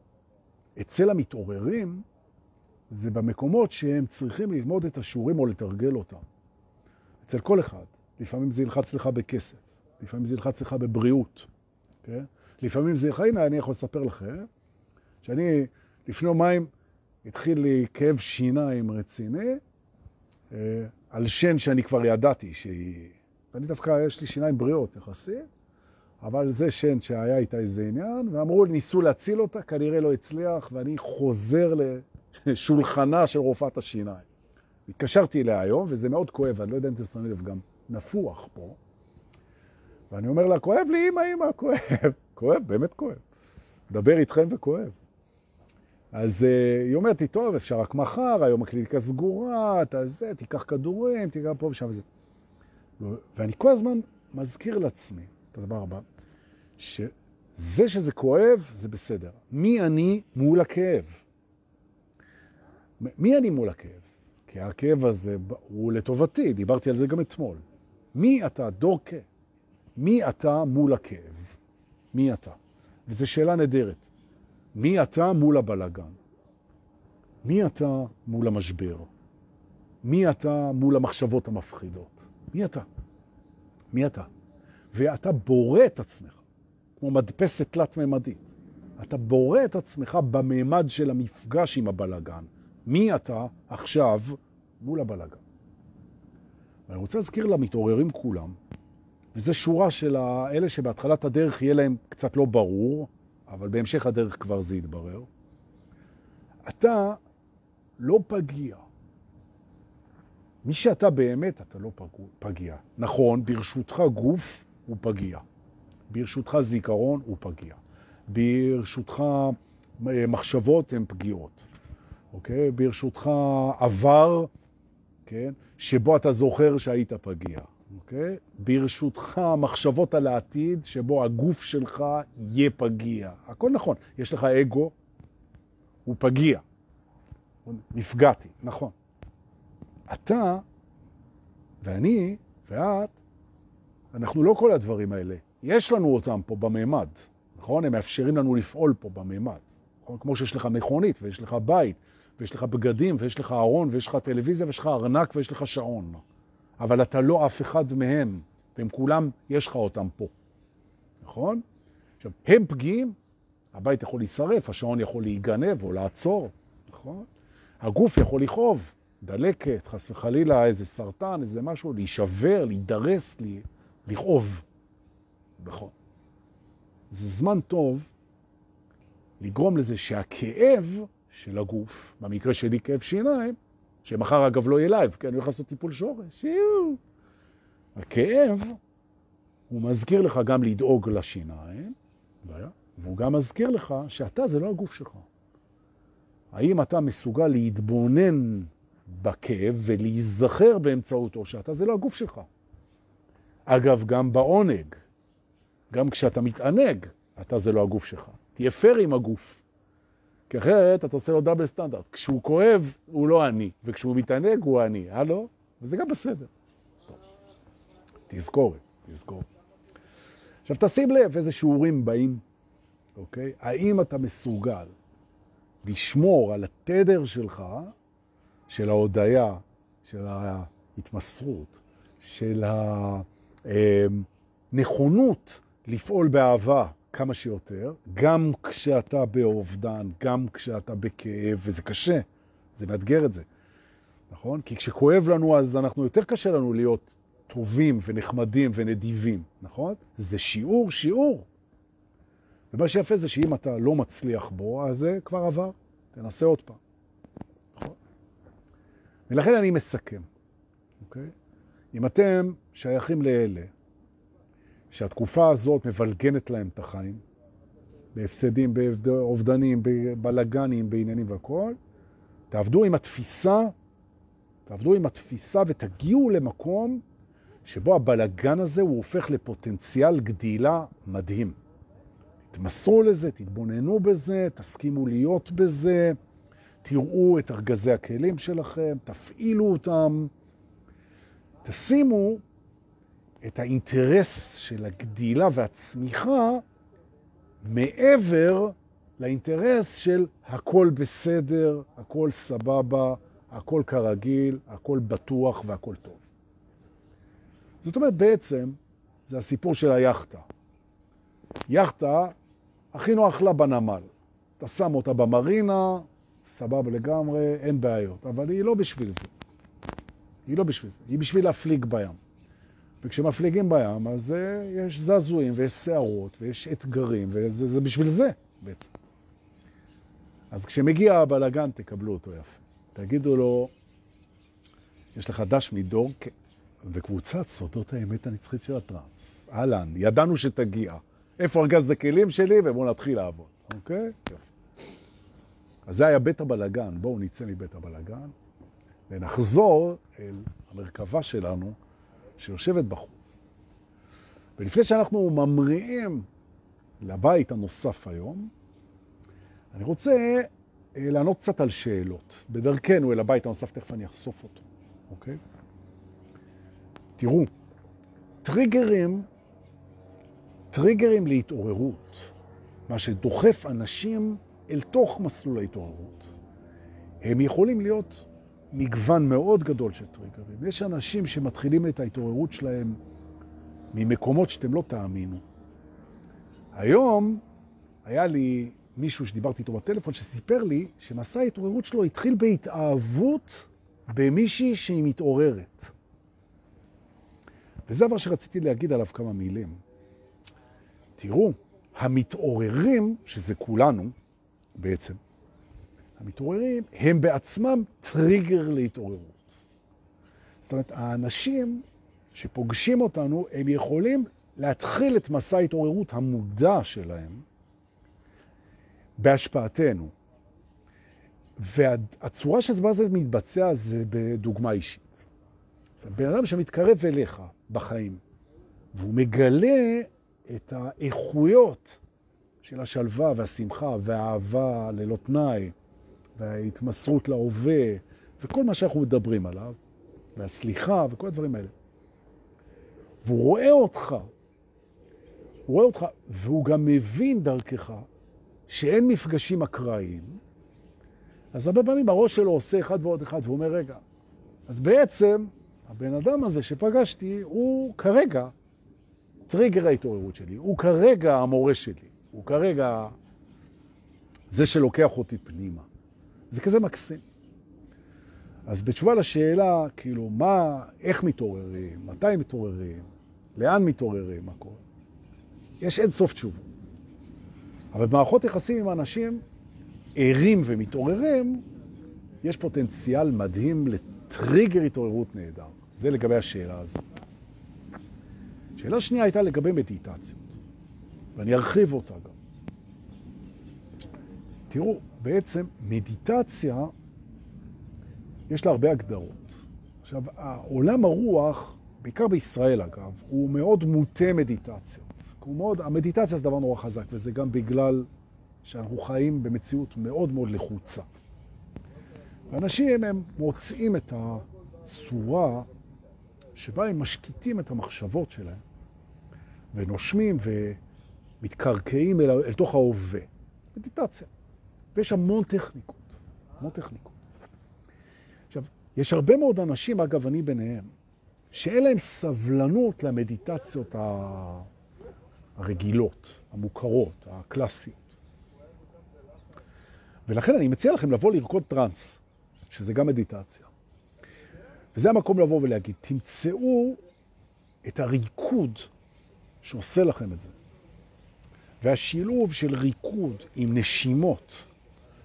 אצל המתעוררים זה במקומות שהם צריכים ללמוד את השיעורים או לתרגל אותם. אצל כל אחד. לפעמים זה ילחץ לך בכסף, לפעמים זה ילחץ לך בבריאות, כן? לפעמים זה ילחץ, הנה אני יכול לספר לכם, שאני לפני יומיים התחיל לי כאב שיניים רציני, אה, על שן שאני כבר ידעתי שהיא... ואני דווקא, יש לי שיניים בריאות יחסית, אבל זה שן שהיה איתה איזה עניין, ואמרו ניסו להציל אותה, כנראה לא הצליח, ואני חוזר לשולחנה של רופאת השיניים. התקשרתי אליה היום, וזה מאוד כואב, אני לא יודע אם תשמי לב גם נפוח פה, ואני אומר לה, כואב לי, אמא, אמא, כואב. כואב, באמת כואב. מדבר איתכם וכואב. אז uh, היא אומרת לי, טוב, אפשר רק מחר, היום הקליניקה סגורה, אתה זה, תיקח כדורים, תיקח פה ושם וזה. ואני כל הזמן מזכיר לעצמי את הדבר הבא, שזה שזה כואב, זה בסדר. מי אני מול הכאב? מי אני מול הכאב? כי הכאב הזה הוא לטובתי, דיברתי על זה גם אתמול. מי אתה, דורקה? מי אתה מול הכאב? מי אתה? וזו שאלה נדרת. מי אתה מול הבלגן? מי אתה מול המשבר? מי אתה מול המחשבות המפחידות? מי אתה? מי אתה? ואתה בורא את עצמך, כמו מדפסת תלת-ממדית. אתה בורא את עצמך בממד של המפגש עם הבלגן. מי אתה עכשיו מול הבלגן? ואני רוצה להזכיר למתעוררים כולם, וזו שורה של אלה שבהתחלת הדרך יהיה להם קצת לא ברור, אבל בהמשך הדרך כבר זה יתברר. אתה לא פגיע. מי שאתה באמת, אתה לא פגיע. נכון, ברשותך גוף הוא פגיע. ברשותך זיכרון הוא פגיע. ברשותך אה, מחשבות הן פגיעות. אוקיי? ברשותך עבר, כן? שבו אתה זוכר שהיית פגיע. אוקיי? ברשותך מחשבות על העתיד שבו הגוף שלך יהיה פגיע. הכל נכון. יש לך אגו, הוא פגיע. נפגעתי, נכון. אתה ואני ואת, אנחנו לא כל הדברים האלה. יש לנו אותם פה בממד, נכון? הם מאפשרים לנו לפעול פה בממד. נכון? כמו שיש לך מכונית ויש לך בית ויש לך בגדים ויש לך ארון ויש לך טלוויזיה ויש לך ארנק ויש לך שעון. אבל אתה לא אף אחד מהם, והם כולם, יש לך אותם פה, נכון? עכשיו, הם פגיעים, הבית יכול להישרף, השעון יכול להיגנב או לעצור, נכון? הגוף יכול לכאוב, דלקת, חס וחלילה, איזה סרטן, איזה משהו, להישבר, להידרס, לכאוב. נכון. זה זמן טוב לגרום לזה שהכאב של הגוף, במקרה שלי כאב שיניים, שמחר אגב לא יהיה לייב, כי אני הולך לעשות טיפול שורש. שיו. הכאב, הוא מזכיר לך גם לדאוג לשיניים, בעיה, והוא גם מזכיר לך שאתה זה לא הגוף שלך. האם אתה מסוגל להתבונן בכאב ולהיזכר באמצעותו שאתה זה לא הגוף שלך? אגב, גם בעונג, גם כשאתה מתענג, אתה זה לא הגוף שלך. תהיה פייר עם הגוף. כי אחרת אתה עושה לו דאבל סטנדרט. כשהוא כואב, הוא לא אני, וכשהוא מתענג, הוא אני. הלו? וזה גם בסדר. טוב. תזכורת, תזכורת. עכשיו תשים לב איזה שיעורים באים, אוקיי? האם אתה מסוגל לשמור על התדר שלך, של ההודיה, של ההתמסרות, של הנכונות לפעול באהבה, כמה שיותר, גם כשאתה באובדן, גם כשאתה בכאב, וזה קשה, זה מאתגר את זה, נכון? כי כשכואב לנו אז אנחנו, יותר קשה לנו להיות טובים ונחמדים ונדיבים, נכון? זה שיעור, שיעור. ומה שיפה זה שאם אתה לא מצליח בו, אז זה כבר עבר, תנסה עוד פעם. נכון? ולכן אני מסכם, אוקיי? אם אתם שייכים לאלה שהתקופה הזאת מבלגנת להם את החיים, בהפסדים, באובדנים, בבלגנים, בעניינים והכל, תעבדו עם התפיסה, תעבדו עם התפיסה ותגיעו למקום שבו הבלגן הזה הוא הופך לפוטנציאל גדילה מדהים. תמסרו לזה, תתבוננו בזה, תסכימו להיות בזה, תראו את ארגזי הכלים שלכם, תפעילו אותם, תשימו את האינטרס של הגדילה והצמיחה מעבר לאינטרס של הכל בסדר, הכל סבבה, הכל כרגיל, הכל בטוח והכל טוב. זאת אומרת, בעצם, זה הסיפור של היאכטה. יאכטה, הכי נוח לה בנמל. אתה שם אותה במרינה, סבבה לגמרי, אין בעיות. אבל היא לא בשביל זה. היא לא בשביל זה. היא בשביל להפליג בים. וכשמפליגים בים, אז uh, יש זעזועים ויש שערות ויש אתגרים, וזה בשביל זה בעצם. אז כשמגיע הבלגן, תקבלו אותו יפה. תגידו לו, יש לך דש מדור. וקבוצת סודות האמת הנצחית של הטראנס. אהלן, ידענו שתגיע. איפה ארגז הכלים שלי? ובואו נתחיל לעבוד, אוקיי? יופי. אז זה היה בית הבלגן. בואו נצא מבית הבלגן ונחזור אל המרכבה שלנו שיושבת בחוץ. ולפני שאנחנו ממריאים לבית הנוסף היום, אני רוצה אה, לענות קצת על שאלות. בדרכנו אל הבית הנוסף, תכף אני אחשוף אותו, אוקיי? תראו, טריגרים, טריגרים להתעוררות, מה שדוחף אנשים אל תוך מסלול ההתעוררות, הם יכולים להיות מגוון מאוד גדול של טריגרים. יש אנשים שמתחילים את ההתעוררות שלהם ממקומות שאתם לא תאמינו. היום היה לי מישהו שדיברתי איתו בטלפון שסיפר לי שמסע ההתעוררות שלו התחיל בהתאהבות במישהי שהיא מתעוררת. וזה דבר שרציתי להגיד עליו כמה מילים. תראו, המתעוררים, שזה כולנו בעצם, המתעוררים הם בעצמם טריגר להתעוררות. זאת אומרת, האנשים שפוגשים אותנו, הם יכולים להתחיל את מסע ההתעוררות המודע שלהם בהשפעתנו. והצורה שזה מתבצע זה בדוגמה אישית. זה בן אדם שמתקרב אליך בחיים, והוא מגלה את האיכויות של השלווה והשמחה והאהבה ללא תנאי, וההתמסרות להווה, וכל מה שאנחנו מדברים עליו, והסליחה וכל הדברים האלה. והוא רואה אותך, הוא רואה אותך, והוא גם מבין דרכך שאין מפגשים אקראיים, אז הרבה פעמים הראש שלו עושה אחד ועוד אחד, והוא אומר, רגע, אז בעצם הבן אדם הזה שפגשתי הוא כרגע טריגר ההתעוררות שלי, הוא כרגע המורה שלי, הוא כרגע זה שלוקח אותי פנימה. זה כזה מקסים. אז בתשובה לשאלה, כאילו, מה, איך מתעוררים, מתי מתעוררים, לאן מתעוררים, מה קורה, יש אין סוף תשובות. אבל במערכות יחסים עם אנשים ערים ומתעוררים, יש פוטנציאל מדהים לטריגר התעוררות נהדר. זה לגבי השאלה הזאת. שאלה שנייה הייתה לגבי מדיטציות, ואני ארחיב אותה גם. תראו, בעצם מדיטציה, יש לה הרבה הגדרות. עכשיו, עולם הרוח, בעיקר בישראל אגב, הוא מאוד מוטה מדיטציות. הוא מאוד, המדיטציה זה דבר נורא חזק, וזה גם בגלל שאנחנו חיים במציאות מאוד מאוד לחוצה. ואנשים הם מוצאים את הצורה שבה הם משקיטים את המחשבות שלהם, ונושמים ומתקרקעים אל, אל תוך ההווה. מדיטציה. ויש המון טכניקות, המון טכניקות. עכשיו, יש הרבה מאוד אנשים, אגב, אני ביניהם, שאין להם סבלנות למדיטציות הרגילות, המוכרות, הקלאסיות. ולכן אני מציע לכם לבוא לרקוד טרנס, שזה גם מדיטציה. וזה המקום לבוא ולהגיד, תמצאו את הריקוד שעושה לכם את זה. והשילוב של ריקוד עם נשימות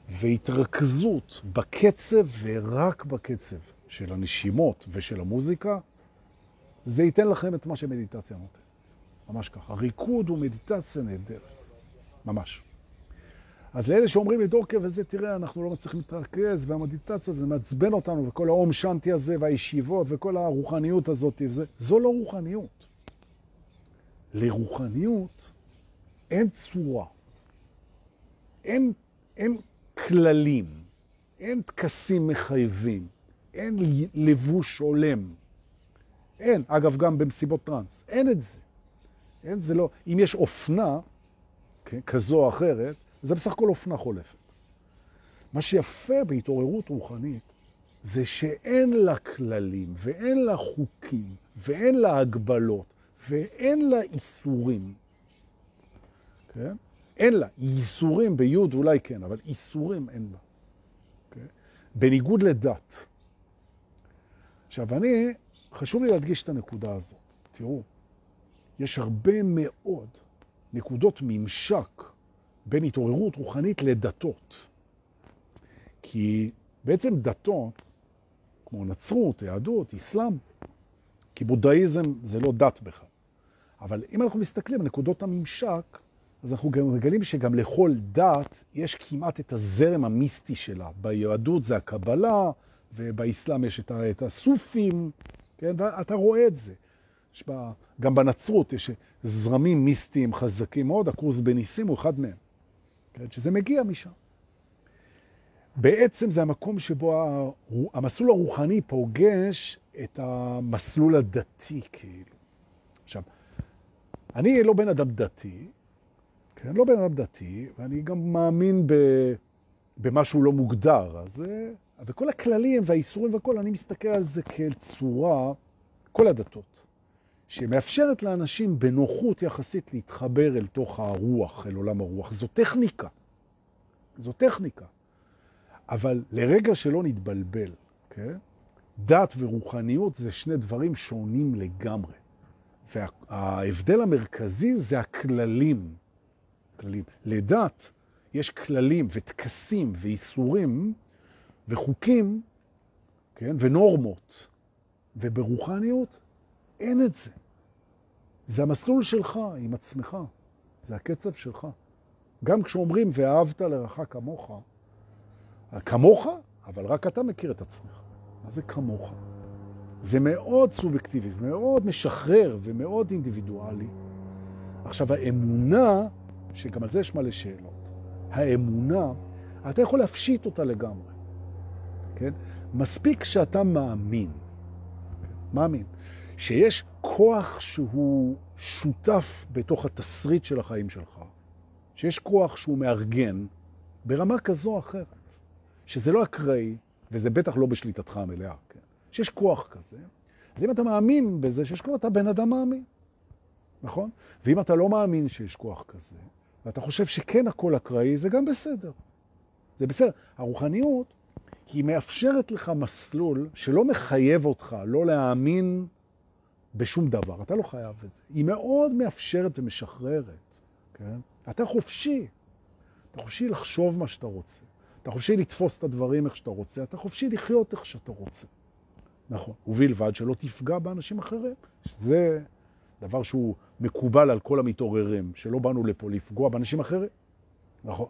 והתרכזות בקצב ורק בקצב של הנשימות ושל המוזיקה, זה ייתן לכם את מה שמדיטציה נותן. ממש ככה. ריקוד הוא מדיטציה נהדרת. ממש. אז לאלה שאומרים לי, דורקה וזה, תראה, אנחנו לא מצליחים להתרכז, והמדיטציות, זה מעצבן אותנו, וכל האום שנתי הזה, והישיבות, וכל הרוחניות הזאת, וזה, זו לא רוחניות. לרוחניות אין צורה, אין, אין כללים, אין תקסים מחייבים, אין לבוש עולם. אין, אגב, גם במסיבות טרנס, אין את זה. אין, זה לא, אם יש אופנה, כן, כזו או אחרת, זה בסך הכל אופנה חולפת. מה שיפה בהתעוררות רוחנית זה שאין לה כללים ואין לה חוקים ואין לה הגבלות ואין לה איסורים. כן? אין לה. איסורים ביוד אולי כן, אבל איסורים אין לה. כן? בניגוד לדת. עכשיו, אני, חשוב לי להדגיש את הנקודה הזאת. תראו, יש הרבה מאוד נקודות ממשק בין התעוררות רוחנית לדתות. כי בעצם דתות, כמו נצרות, יהדות, אסלאם, כי בודהיזם זה לא דת בכלל. אבל אם אנחנו מסתכלים על נקודות הממשק, אז אנחנו גם מגלים שגם לכל דת יש כמעט את הזרם המיסטי שלה. ביהדות זה הקבלה, ובאסלאם יש את הסופים, כן? ואתה רואה את זה. יש בה, גם בנצרות יש זרמים מיסטיים חזקים מאוד, הקורס בניסים הוא אחד מהם, כן? שזה מגיע משם. בעצם זה המקום שבו המסלול הרוחני פוגש את המסלול הדתי, כאילו. עכשיו, אני לא בן אדם דתי, כן? לא בן אדם דתי, ואני גם מאמין ב, במשהו לא מוגדר. אז, וכל הכללים והאיסורים והכל, אני מסתכל על זה כאל צורה, כל הדתות, שמאפשרת לאנשים בנוחות יחסית להתחבר אל תוך הרוח, אל עולם הרוח. זו טכניקה. זו טכניקה. אבל לרגע שלא נתבלבל, כן? דת ורוחניות זה שני דברים שונים לגמרי. וההבדל המרכזי זה הכללים. כללים. לדת יש כללים ותקסים ואיסורים וחוקים, כן? ונורמות. וברוחניות אין את זה. זה המסלול שלך עם עצמך. זה הקצב שלך. גם כשאומרים ואהבת לרחה כמוך, כמוך, אבל רק אתה מכיר את עצמך. מה זה כמוך? זה מאוד סובייקטיבי, מאוד משחרר ומאוד אינדיבידואלי. עכשיו, האמונה, שגם על זה יש מלא שאלות, האמונה, אתה יכול להפשיט אותה לגמרי, כן? מספיק שאתה מאמין, מאמין, שיש כוח שהוא שותף בתוך התסריט של החיים שלך, שיש כוח שהוא מארגן ברמה כזו או אחרת, שזה לא אקראי, וזה בטח לא בשליטתך המלאה, כן? שיש כוח כזה, אז אם אתה מאמין בזה שיש כוח, אתה בן אדם מאמין, נכון? ואם אתה לא מאמין שיש כוח כזה, ואתה חושב שכן הכל אקראי, זה גם בסדר. זה בסדר. הרוחניות היא מאפשרת לך מסלול שלא מחייב אותך לא להאמין בשום דבר. אתה לא חייב את זה. היא מאוד מאפשרת ומשחררת, כן? אתה חופשי. אתה חופשי לחשוב מה שאתה רוצה. אתה חופשי לתפוס את הדברים איך שאתה רוצה. אתה חופשי לחיות איך שאתה רוצה. נכון. ובלבד שלא תפגע באנשים אחרים. זה דבר שהוא מקובל על כל המתעוררים, שלא באנו לפה לפגוע באנשים אחרים. נכון.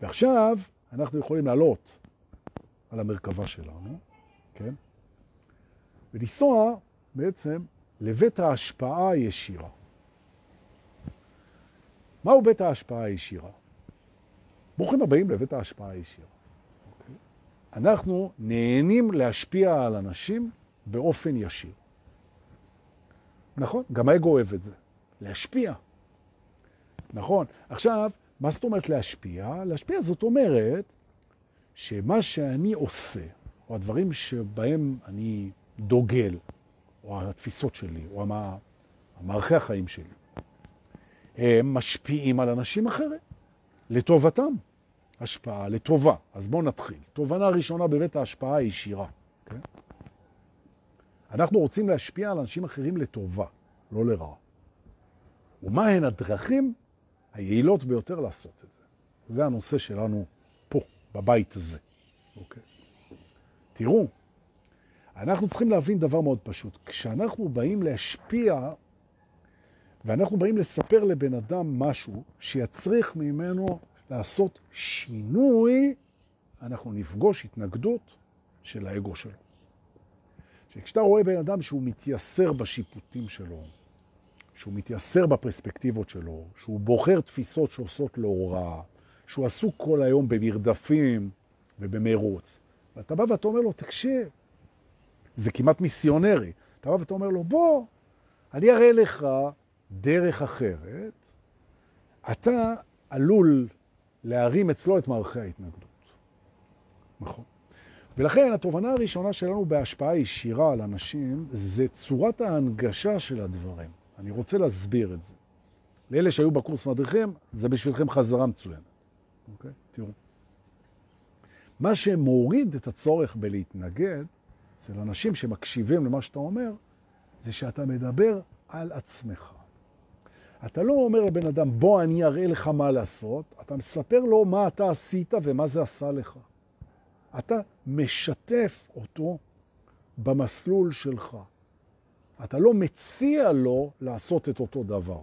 ועכשיו אנחנו יכולים לעלות על המרכבה שלנו, כן? ולנסוע בעצם לבית ההשפעה הישירה. מהו בית ההשפעה הישירה? ברוכים הבאים לבית ההשפעה הישירה. אוקיי? אנחנו נהנים להשפיע על אנשים באופן ישיר. נכון? גם האגו אוהב את זה. להשפיע. נכון. עכשיו, מה זאת אומרת להשפיע? להשפיע זאת אומרת שמה שאני עושה, או הדברים שבהם אני דוגל, או התפיסות שלי, או המערכי החיים שלי, הם משפיעים על אנשים אחרים, לטובתם. השפעה לטובה. אז בואו נתחיל. תובנה ראשונה בבית ההשפעה הישירה. אנחנו רוצים להשפיע על אנשים אחרים לטובה, לא לרעה. ומה הן הדרכים היעילות ביותר לעשות את זה? זה הנושא שלנו פה, בבית הזה. אוקיי? תראו, אנחנו צריכים להבין דבר מאוד פשוט. כשאנחנו באים להשפיע, ואנחנו באים לספר לבן אדם משהו שיצריך ממנו לעשות שינוי, אנחנו נפגוש התנגדות של האגו שלו. שכשאתה רואה בן אדם שהוא מתייסר בשיפוטים שלו, שהוא מתייסר בפרספקטיבות שלו, שהוא בוחר תפיסות שעושות לו רע, שהוא עסוק כל היום במרדפים ובמרוץ, ואתה בא ואתה אומר לו, תקשיב, זה כמעט מיסיונרי. אתה בא ואתה אומר לו, בוא, אני אראה לך דרך אחרת, אתה עלול להרים אצלו את מערכי ההתנגדות. נכון. ולכן התובנה הראשונה שלנו בהשפעה ישירה על אנשים זה צורת ההנגשה של הדברים. אני רוצה להסביר את זה. לאלה שהיו בקורס מדריכים, זה בשבילכם חזרה מצוינת. אוקיי? תראו. מה שמוריד את הצורך בלהתנגד אצל אנשים שמקשיבים למה שאתה אומר, זה שאתה מדבר על עצמך. אתה לא אומר לבן אדם, בוא אני אראה לך מה לעשות, אתה מספר לו מה אתה עשית ומה זה עשה לך. אתה משתף אותו במסלול שלך. אתה לא מציע לו לעשות את אותו דבר.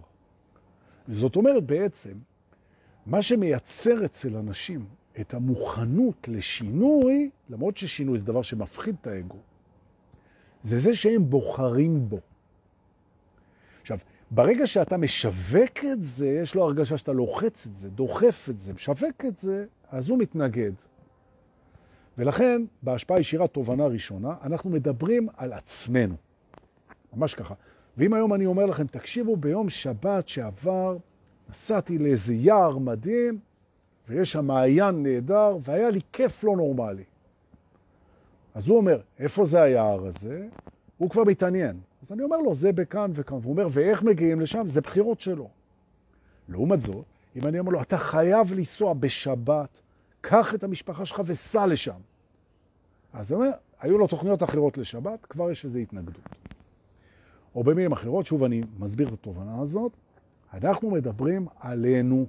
זאת אומרת בעצם, מה שמייצר אצל אנשים את המוכנות לשינוי, למרות ששינוי זה דבר שמפחיד את האגו, זה זה שהם בוחרים בו. עכשיו, ברגע שאתה משווק את זה, יש לו הרגשה שאתה לוחץ את זה, דוחף את זה, משווק את זה, אז הוא מתנגד. ולכן, בהשפעה ישירה תובנה ראשונה, אנחנו מדברים על עצמנו. ממש ככה. ואם היום אני אומר לכם, תקשיבו, ביום שבת שעבר נסעתי לאיזה יער מדהים, ויש שם מעיין נהדר, והיה לי כיף לא נורמלי. אז הוא אומר, איפה זה היער הזה? הוא כבר מתעניין. אז אני אומר לו, זה בכאן וכאן. והוא אומר, ואיך מגיעים לשם? זה בחירות שלו. לעומת זאת, אם אני אומר לו, אתה חייב לנסוע בשבת, קח את המשפחה שלך וסע לשם. אז הוא אומר, היו לו תוכניות אחרות לשבת, כבר יש איזו התנגדות. או במילים אחרות, שוב אני מסביר את התובנה הזאת, אנחנו מדברים עלינו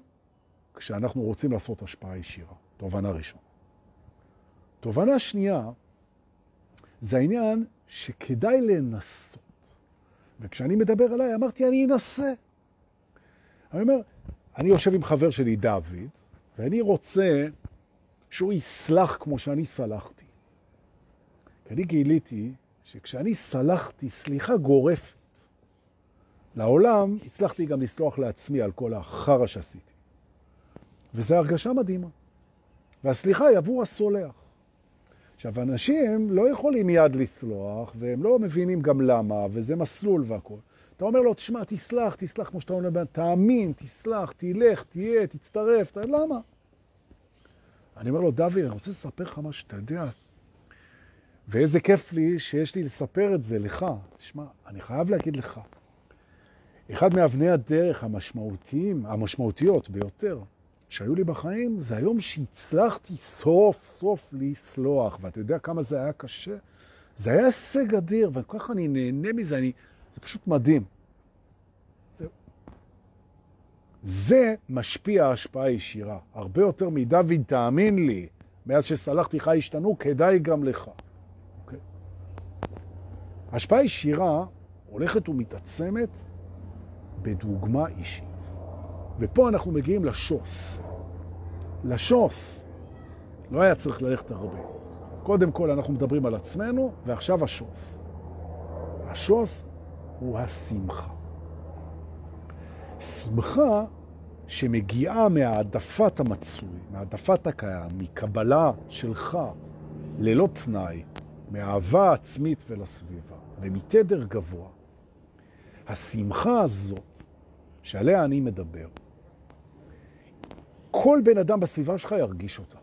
כשאנחנו רוצים לעשות השפעה ישירה. תובנה ראשונה. תובנה שנייה, זה העניין שכדאי לנסות. וכשאני מדבר עליי, אמרתי, אני אנסה. אני אומר, אני יושב עם חבר שלי, דוד, ואני רוצה שהוא יסלח כמו שאני סלחתי. כי אני גיליתי שכשאני סלחתי סליחה גורפת לעולם, הצלחתי גם לסלוח לעצמי על כל החרא שעשיתי. וזו הרגשה מדהימה. והסליחה היא עבור הסולח. עכשיו, אנשים לא יכולים מיד לסלוח, והם לא מבינים גם למה, וזה מסלול והכל. אתה אומר לו, תשמע, תסלח, תסלח, כמו שאתה אומר, תאמין, תסלח, תלך, תהיה, תצטרף, ת... למה? אני אומר לו, דוד, אני רוצה לספר לך מה שאתה יודע, ואיזה כיף לי שיש לי לספר את זה לך. תשמע, אני חייב להגיד לך, אחד מאבני הדרך המשמעותיים, המשמעותיות ביותר, שהיו לי בחיים, זה היום שהצלחתי סוף סוף לסלוח, ואתה יודע כמה זה היה קשה? זה היה הישג אדיר, וככה אני נהנה מזה, אני, זה פשוט מדהים. זה, זה משפיע השפעה ישירה, הרבה יותר מדוד, תאמין לי, מאז שסלחתי לך השתנו, כדאי גם לך. אוקיי? השפעה ישירה הולכת ומתעצמת בדוגמה אישית. ופה אנחנו מגיעים לשוס. לשוס. לא היה צריך ללכת הרבה. קודם כל אנחנו מדברים על עצמנו, ועכשיו השוס. השוס הוא השמחה. שמחה שמגיעה מהעדפת המצוי, מהעדפת הקיים, מקבלה שלך ללא תנאי, מאהבה עצמית ולסביבה, ומתדר גבוה. השמחה הזאת, שעליה אני מדבר, כל בן אדם בסביבה שלך ירגיש אותה.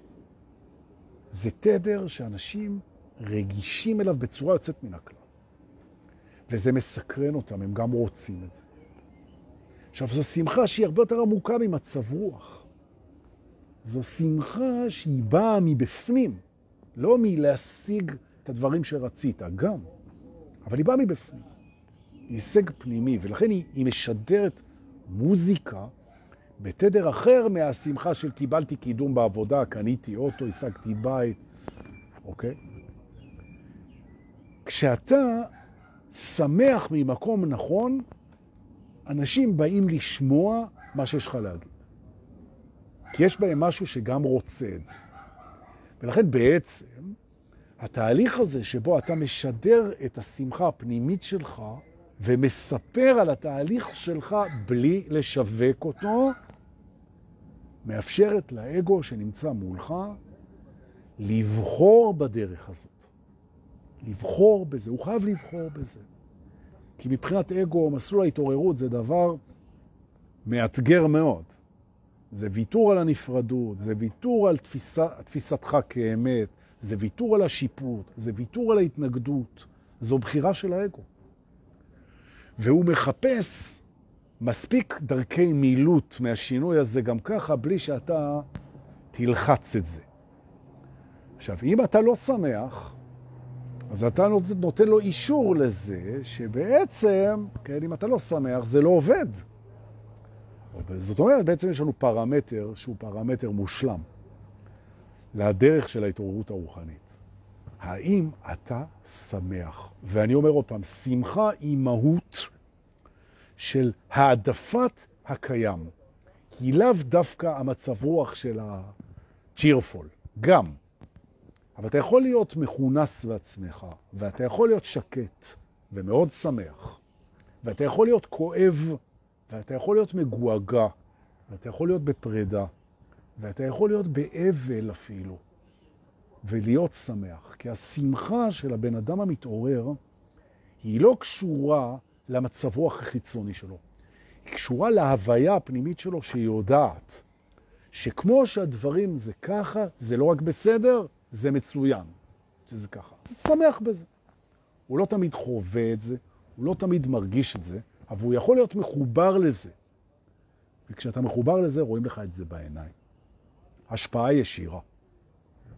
זה תדר שאנשים רגישים אליו בצורה יוצאת מן הכלל. וזה מסקרן אותם, הם גם רוצים את זה. עכשיו, זו שמחה שהיא הרבה יותר עמוקה ממצב רוח. זו שמחה שהיא באה מבפנים, לא מלהשיג את הדברים שרצית, גם, אבל היא באה מבפנים. היא הישג פנימי, ולכן היא, היא משדרת מוזיקה בתדר אחר מהשמחה של קיבלתי קידום בעבודה, קניתי אוטו, השגתי בית, אוקיי? כשאתה שמח ממקום נכון, אנשים באים לשמוע מה שיש לך להגיד. כי יש בהם משהו שגם רוצה את זה. ולכן בעצם התהליך הזה שבו אתה משדר את השמחה הפנימית שלך ומספר על התהליך שלך בלי לשווק אותו, מאפשרת לאגו שנמצא מולך לבחור בדרך הזאת. לבחור בזה, הוא חייב לבחור בזה. כי מבחינת אגו, מסלול ההתעוררות זה דבר מאתגר מאוד. זה ויתור על הנפרדות, זה ויתור על תפיסה, תפיסתך כאמת, זה ויתור על השיפוט, זה ויתור על ההתנגדות. זו בחירה של האגו. והוא מחפש מספיק דרכי מילוט מהשינוי הזה גם ככה, בלי שאתה תלחץ את זה. עכשיו, אם אתה לא שמח, אז אתה נותן לו אישור לזה שבעצם, כן, אם אתה לא שמח, זה לא עובד. זאת אומרת, בעצם יש לנו פרמטר שהוא פרמטר מושלם לדרך של ההתעוררות הרוחנית. האם אתה שמח? ואני אומר עוד פעם, שמחה היא מהות של העדפת הקיים. היא לאו דווקא המצב רוח של ה-cheerful, גם. אבל אתה יכול להיות מכונס בעצמך, ואתה יכול להיות שקט ומאוד שמח, ואתה יכול להיות כואב, ואתה יכול להיות מגועגע, ואתה יכול להיות בפרידה, ואתה יכול להיות באבל אפילו, ולהיות שמח. כי השמחה של הבן אדם המתעורר היא לא קשורה למצב רוח החיצוני שלו. היא קשורה להוויה הפנימית שלו שהיא יודעת שכמו שהדברים זה ככה, זה לא רק בסדר, זה מצוין שזה ככה. הוא שמח בזה. הוא לא תמיד חווה את זה, הוא לא תמיד מרגיש את זה, אבל הוא יכול להיות מחובר לזה. וכשאתה מחובר לזה, רואים לך את זה בעיניים. השפעה ישירה.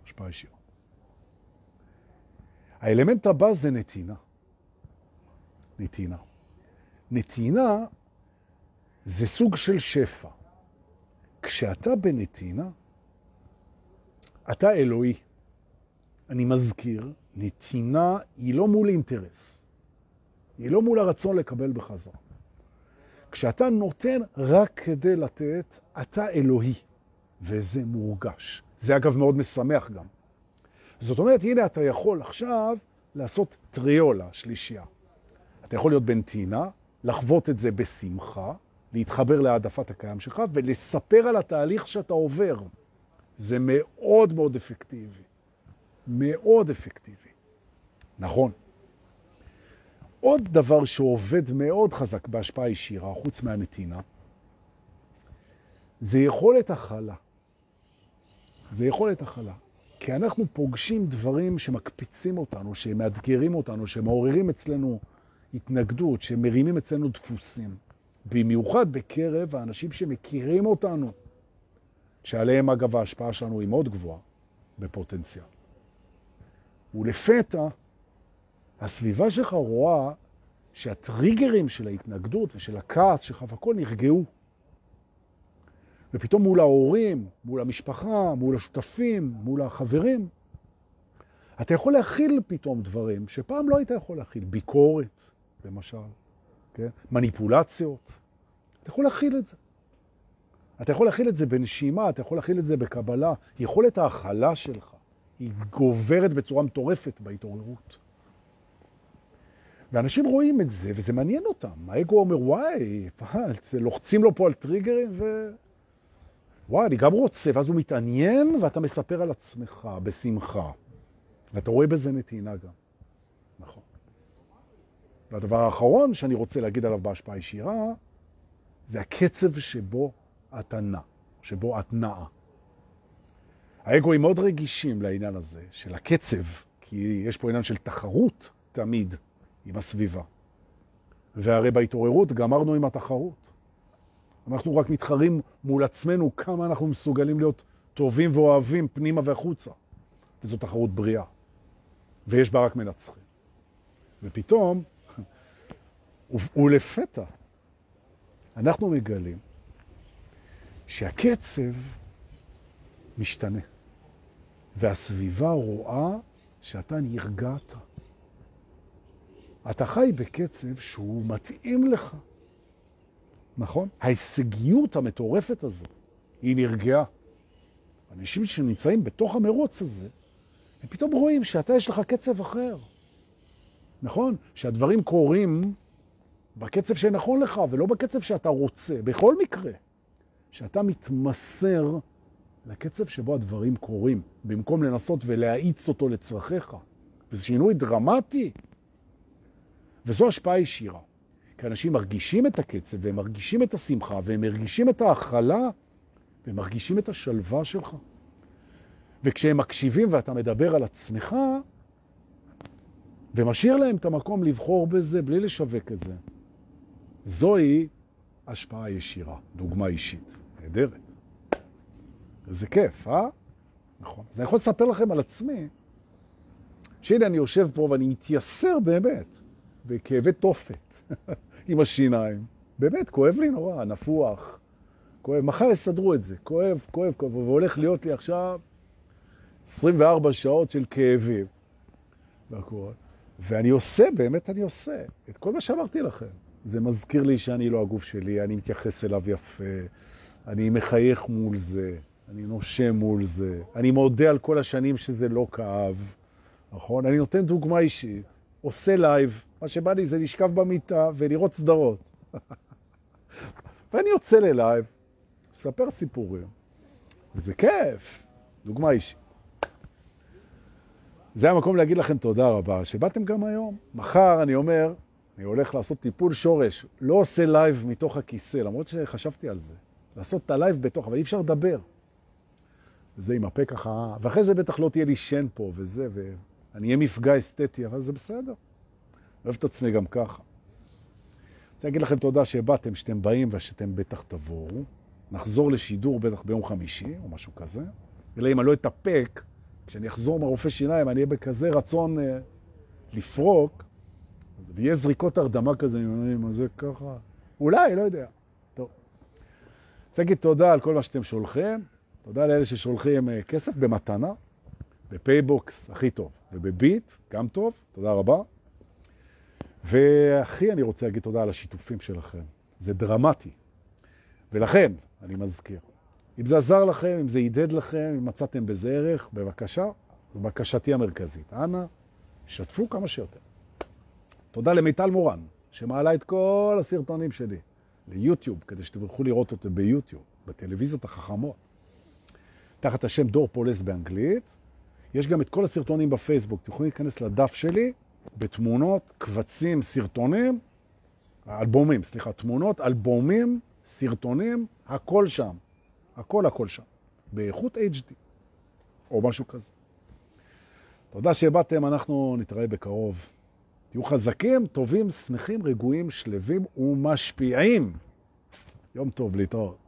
השפעה ישירה. האלמנט הבא זה נתינה. נתינה. נתינה זה סוג של שפע. כשאתה בנתינה, אתה אלוהי. אני מזכיר, נתינה היא לא מול אינטרס. היא לא מול הרצון לקבל בחזרה. כשאתה נותן רק כדי לתת, אתה אלוהי, וזה מורגש. זה אגב מאוד משמח גם. זאת אומרת, הנה אתה יכול עכשיו לעשות טריולה, שלישייה. אתה יכול להיות בנתינה, לחוות את זה בשמחה, להתחבר להעדפת הקיים שלך ולספר על התהליך שאתה עובר. זה מאוד מאוד אפקטיבי. מאוד אפקטיבי. נכון. עוד דבר שעובד מאוד חזק בהשפעה ישירה, חוץ מהנתינה, זה יכולת הכלה. זה יכולת הכלה. כי אנחנו פוגשים דברים שמקפיצים אותנו, שמאתגרים אותנו, שמעוררים אצלנו התנגדות, שמרימים אצלנו דפוסים. במיוחד בקרב האנשים שמכירים אותנו, שעליהם אגב ההשפעה שלנו היא מאוד גבוהה בפוטנציאל. ולפתע הסביבה שלך רואה שהטריגרים של ההתנגדות ושל הכעס שלך והכל נרגעו. ופתאום מול ההורים, מול המשפחה, מול השותפים, מול החברים, אתה יכול להכיל פתאום דברים שפעם לא היית יכול להכיל. ביקורת, למשל. כן? מניפולציות. אתה יכול להכיל את זה. אתה יכול להכיל את זה בנשימה, אתה יכול להכיל את זה בקבלה. יכולת ההכלה שלך היא גוברת בצורה מטורפת בהתעוררות. ואנשים רואים את זה, וזה מעניין אותם. האגו אומר, וואי, לוחצים לו פה על טריגרים, ו... וואי, אני גם רוצה, ואז הוא מתעניין, ואתה מספר על עצמך בשמחה. ואתה רואה בזה נתינה גם. נכון. והדבר האחרון שאני רוצה להגיד עליו בהשפעה ישירה, זה הקצב שבו אתה נע, שבו את נעה. האגואים מאוד רגישים לעניין הזה של הקצב, כי יש פה עניין של תחרות תמיד עם הסביבה. והרי בהתעוררות גמרנו עם התחרות. אנחנו רק מתחרים מול עצמנו כמה אנחנו מסוגלים להיות טובים ואוהבים פנימה והחוצה. וזו תחרות בריאה. ויש בה רק מנצחים. ופתאום ולפתע אנחנו מגלים שהקצב משתנה, והסביבה רואה שאתה נרגעת. אתה חי בקצב שהוא מתאים לך, נכון? ההישגיות המטורפת הזו, היא נרגעה. אנשים שנמצאים בתוך המרוץ הזה, הם פתאום רואים שאתה יש לך קצב אחר. נכון? שהדברים קורים בקצב שנכון לך, ולא בקצב שאתה רוצה. בכל מקרה, שאתה מתמסר לקצב שבו הדברים קורים, במקום לנסות ולהאיץ אותו לצרכיך. וזה שינוי דרמטי. וזו השפעה ישירה. כי אנשים מרגישים את הקצב, והם מרגישים את השמחה, והם מרגישים את ההכלה, והם מרגישים את השלווה שלך. וכשהם מקשיבים ואתה מדבר על עצמך, ומשאיר להם את המקום לבחור בזה בלי לשווק את זה, זוהי השפעה ישירה, דוגמה אישית. נהדרת. זה כיף, אה? נכון. אז אני יכול לספר לכם על עצמי, שהנה אני יושב פה ואני מתייסר באמת בכאבי תופת עם השיניים. באמת, כואב לי נורא, נפוח. כואב, מחר יסדרו את זה. כואב, כואב, כואב, והולך להיות לי עכשיו 24 שעות של כאבים. והכל. ואני עושה, באמת אני עושה, את כל מה שאמרתי לכם. זה מזכיר לי שאני לא הגוף שלי, אני מתייחס אליו יפה, אני מחייך מול זה, אני נושם מול זה, אני מודה על כל השנים שזה לא כאב, נכון? אני נותן דוגמה אישית, עושה לייב, מה שבא לי זה לשכב במיטה ולראות סדרות. ואני יוצא ללייב, מספר סיפורים, וזה כיף, דוגמה אישית. זה המקום להגיד לכם תודה רבה, שבאתם גם היום. מחר אני אומר, אני הולך לעשות טיפול שורש, לא עושה לייב מתוך הכיסא, למרות שחשבתי על זה. לעשות את הלייב בתוך, אבל אי אפשר לדבר. וזה עם הפה ככה, ואחרי זה בטח לא תהיה לי שן פה וזה, ואני אהיה מפגע אסתטי, אבל זה בסדר. אוהב את עצמי גם ככה. רוצה להגיד לכם תודה שבאתם, שאתם באים ושאתם בטח תבואו. נחזור לשידור בטח ביום חמישי או משהו כזה. אלא אם אני לא אתאפק, כשאני אחזור מהרופא שיניים, אני אהיה בכזה רצון אה, לפרוק, ויהיה זריקות הרדמה כזה, אני אומר, מה זה ככה? אולי, לא יודע. טוב. רוצה להגיד תודה על כל מה שאתם שולחים. תודה לאלה ששולחים אה, כסף במתנה, בפייבוקס הכי טוב, ובביט גם טוב, תודה רבה. והכי אני רוצה להגיד תודה על השיתופים שלכם. זה דרמטי. ולכן, אני מזכיר, אם זה עזר לכם, אם זה הדהד לכם, אם מצאתם בזה ערך, בבקשה, זו בקשתי המרכזית. אנא, שתפו כמה שיותר. תודה למיטל מורן, שמעלה את כל הסרטונים שלי ליוטיוב, כדי שתוכלו לראות אותו ביוטיוב, בטלוויזיות החכמות. תחת השם דור פולס באנגלית. יש גם את כל הסרטונים בפייסבוק. אתם יכולים להיכנס לדף שלי בתמונות, קבצים, סרטונים, אלבומים, סליחה, תמונות, אלבומים, סרטונים, הכל שם. הכל הכל שם. באיכות HD, או משהו כזה. תודה שבאתם, אנחנו נתראה בקרוב. תהיו חזקים, טובים, שמחים, רגועים, שלווים ומשפיעים. יום טוב, להתראות.